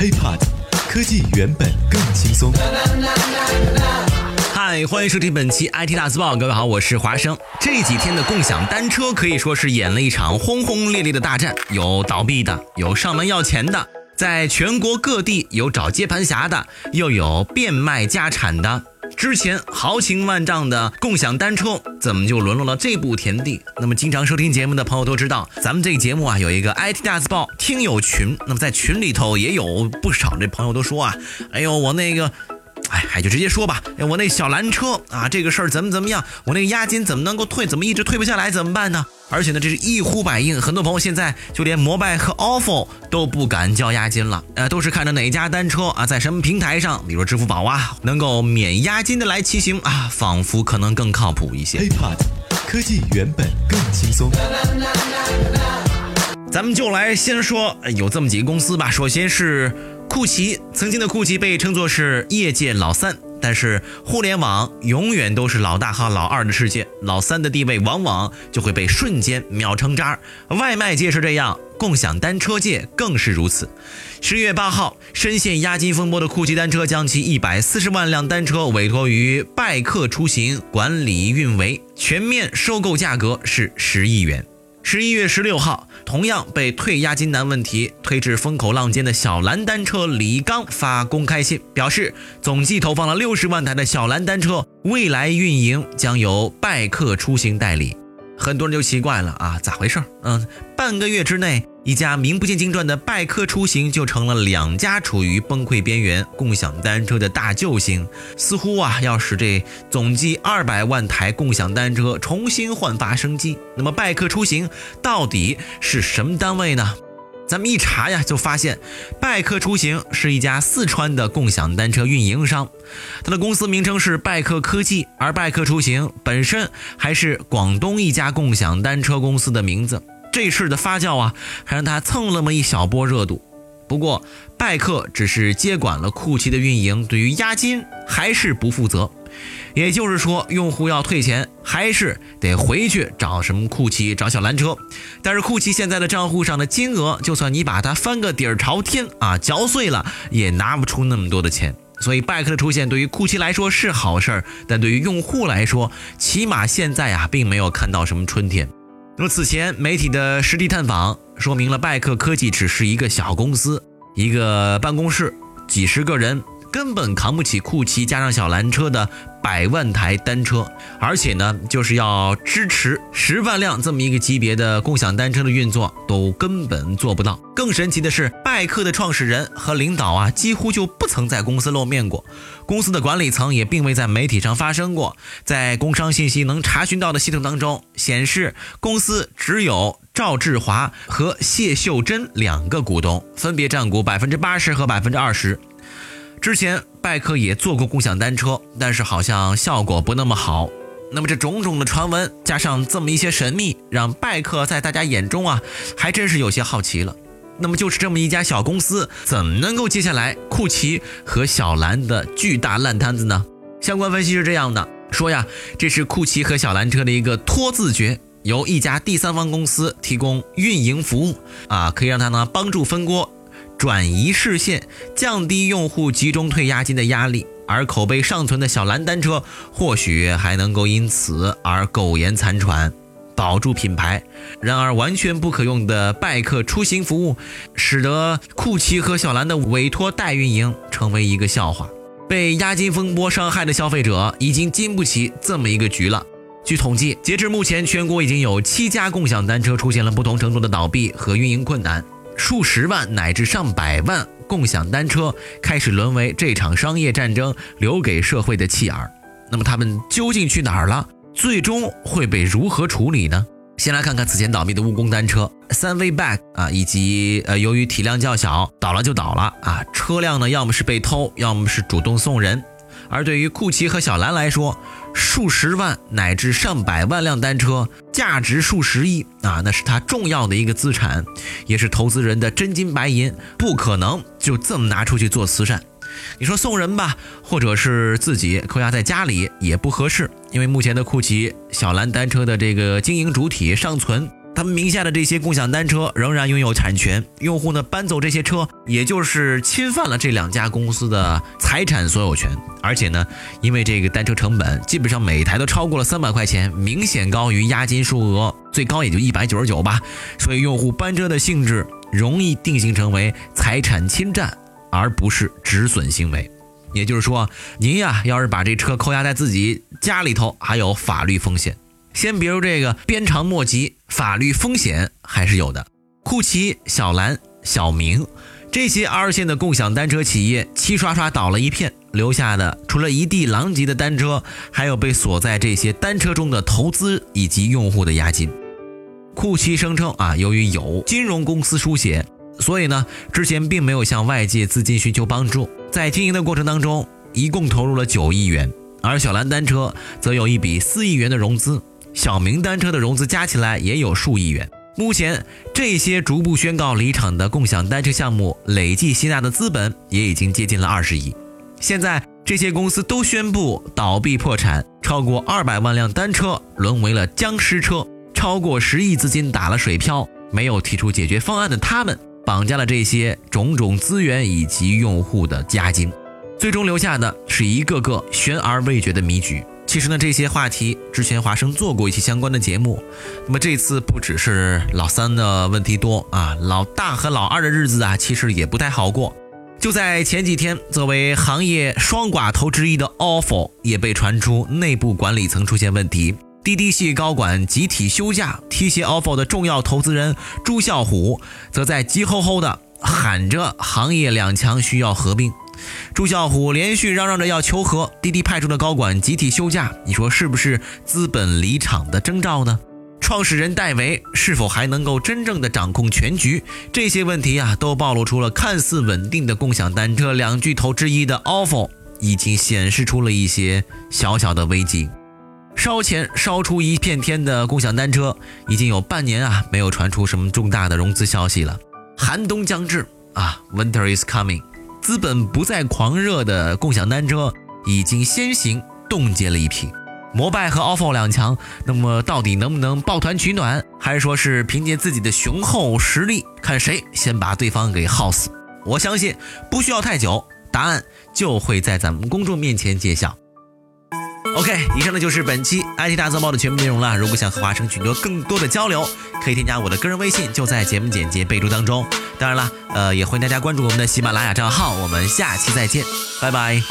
HiPod，科技原本更轻松。嗨，欢迎收听本期 IT 大字报。各位好，我是华生。这几天的共享单车可以说是演了一场轰轰烈烈的大战，有倒闭的，有上门要钱的，在全国各地有找接盘侠的，又有变卖家产的。之前豪情万丈的共享单车，怎么就沦落了这步田地？那么经常收听节目的朋友都知道，咱们这个节目啊有一个 IT 大字报听友群，那么在群里头也有不少这朋友都说啊，哎呦我那个。哎，还就直接说吧。哎，我那小蓝车啊，这个事儿怎么怎么样？我那个押金怎么能够退？怎么一直退不下来？怎么办呢？而且呢，这是一呼百应，很多朋友现在就连摩拜和 ofo 都不敢交押金了。呃，都是看着哪家单车啊，在什么平台上，比如说支付宝啊，能够免押金的来骑行啊，仿佛可能更靠谱一些。HiPod，科技原本更轻松。咱们就来先说有这么几个公司吧。首先是。酷奇曾经的酷奇被称作是业界老三，但是互联网永远都是老大和老二的世界，老三的地位往往就会被瞬间秒成渣。外卖界是这样，共享单车界更是如此。十月八号，深陷押金风波的酷骑单车将其一百四十万辆单车委托于拜客出行管理运维，全面收购价格是十亿元。十一月十六号，同样被退押金难问题推至风口浪尖的小蓝单车李刚发公开信，表示总计投放了六十万台的小蓝单车，未来运营将由拜客出行代理。很多人就奇怪了啊，咋回事？嗯，半个月之内，一家名不见经传的拜客出行就成了两家处于崩溃边缘共享单车的大救星，似乎啊要使这总计二百万台共享单车重新焕发生机。那么拜客出行到底是什么单位呢？咱们一查呀，就发现拜客出行是一家四川的共享单车运营商，它的公司名称是拜客科技，而拜客出行本身还是广东一家共享单车公司的名字。这事的发酵啊，还让他蹭了那么一小波热度。不过，拜克只是接管了酷奇的运营，对于押金还是不负责。也就是说，用户要退钱，还是得回去找什么酷奇，找小蓝车。但是酷奇现在的账户上的金额，就算你把它翻个底儿朝天啊，嚼碎了也拿不出那么多的钱。所以拜克的出现对于酷奇来说是好事儿，但对于用户来说，起码现在啊，并没有看到什么春天。那么此前媒体的实地探访说明了，拜克科技只是一个小公司，一个办公室，几十个人。根本扛不起酷奇加上小蓝车的百万台单车，而且呢，就是要支持十万辆这么一个级别的共享单车的运作，都根本做不到。更神奇的是，拜客的创始人和领导啊，几乎就不曾在公司露面过，公司的管理层也并未在媒体上发声过。在工商信息能查询到的系统当中，显示公司只有赵志华和谢秀珍两个股东，分别占股百分之八十和百分之二十。之前拜克也做过共享单车，但是好像效果不那么好。那么这种种的传闻加上这么一些神秘，让拜克在大家眼中啊，还真是有些好奇了。那么就是这么一家小公司，怎么能够接下来酷奇和小蓝的巨大烂摊子呢？相关分析是这样的，说呀，这是酷奇和小蓝车的一个托字诀，由一家第三方公司提供运营服务啊，可以让他呢帮助分锅。转移视线，降低用户集中退押金的压力，而口碑尚存的小蓝单车或许还能够因此而苟延残喘，保住品牌。然而，完全不可用的拜客出行服务，使得酷奇和小蓝的委托代运营成为一个笑话。被押金风波伤害的消费者已经经不起这么一个局了。据统计，截至目前，全国已经有七家共享单车出现了不同程度的倒闭和运营困难。数十万乃至上百万共享单车开始沦为这场商业战争留给社会的弃儿。那么他们究竟去哪儿了？最终会被如何处理呢？先来看看此前倒闭的务工单车三 V Back 啊，以及呃由于体量较小，倒了就倒了啊。车辆呢，要么是被偷，要么是主动送人。而对于酷奇和小蓝来说，数十万乃至上百万辆单车，价值数十亿啊，那是他重要的一个资产，也是投资人的真金白银，不可能就这么拿出去做慈善。你说送人吧，或者是自己扣押在家里也不合适，因为目前的酷奇、小蓝单车的这个经营主体尚存，他们名下的这些共享单车仍然拥有产权，用户呢搬走这些车，也就是侵犯了这两家公司的财产所有权。而且呢，因为这个单车成本基本上每台都超过了三百块钱，明显高于押金数额，最高也就一百九十九吧。所以用户搬车的性质容易定性成为财产侵占，而不是止损行为。也就是说，您呀要是把这车扣押在自己家里头，还有法律风险。先别说这个鞭长莫及，法律风险还是有的。酷骑、小蓝、小明这些二线的共享单车企业齐刷刷倒了一片，留下的除了一地狼藉的单车，还有被锁在这些单车中的投资以及用户的押金。酷骑声称啊，由于有金融公司输血，所以呢，之前并没有向外界资金寻求帮助，在经营的过程当中，一共投入了九亿元，而小蓝单车则有一笔四亿元的融资。小明单车的融资加起来也有数亿元。目前，这些逐步宣告离场的共享单车项目累计吸纳的资本也已经接近了二十亿。现在，这些公司都宣布倒闭破产，超过二百万辆单车沦为了僵尸车，超过十亿资金打了水漂。没有提出解决方案的他们，绑架了这些种种资源以及用户的押金，最终留下的是一个个悬而未决的谜局。其实呢，这些话题之前华生做过一期相关的节目。那么这次不只是老三的问题多啊，老大和老二的日子啊，其实也不太好过。就在前几天，作为行业双寡头之一的 ofo 也被传出内部管理层出现问题，滴滴系高管集体休假，提携 ofo 的重要投资人朱啸虎则在急吼吼的喊着行业两强需要合并。朱啸虎连续嚷嚷着要求和，滴滴派出的高管集体休假，你说是不是资本离场的征兆呢？创始人戴维是否还能够真正的掌控全局？这些问题啊，都暴露出了看似稳定的共享单车两巨头之一的 ofo 已经显示出了一些小小的危机。烧钱烧出一片天的共享单车，已经有半年啊，没有传出什么重大的融资消息了。寒冬将至啊，Winter is coming。资本不再狂热的共享单车已经先行冻结了一批，摩拜和 ofo 两强，那么到底能不能抱团取暖，还是说是凭借自己的雄厚实力，看谁先把对方给耗死？我相信不需要太久，答案就会在咱们公众面前揭晓。OK，以上呢就是本期 IT 大字报的全部内容了。如果想和华生取得更多的交流，可以添加我的个人微信，就在节目简介备注当中。当然了，呃，也欢迎大家关注我们的喜马拉雅账号。我们下期再见，拜拜。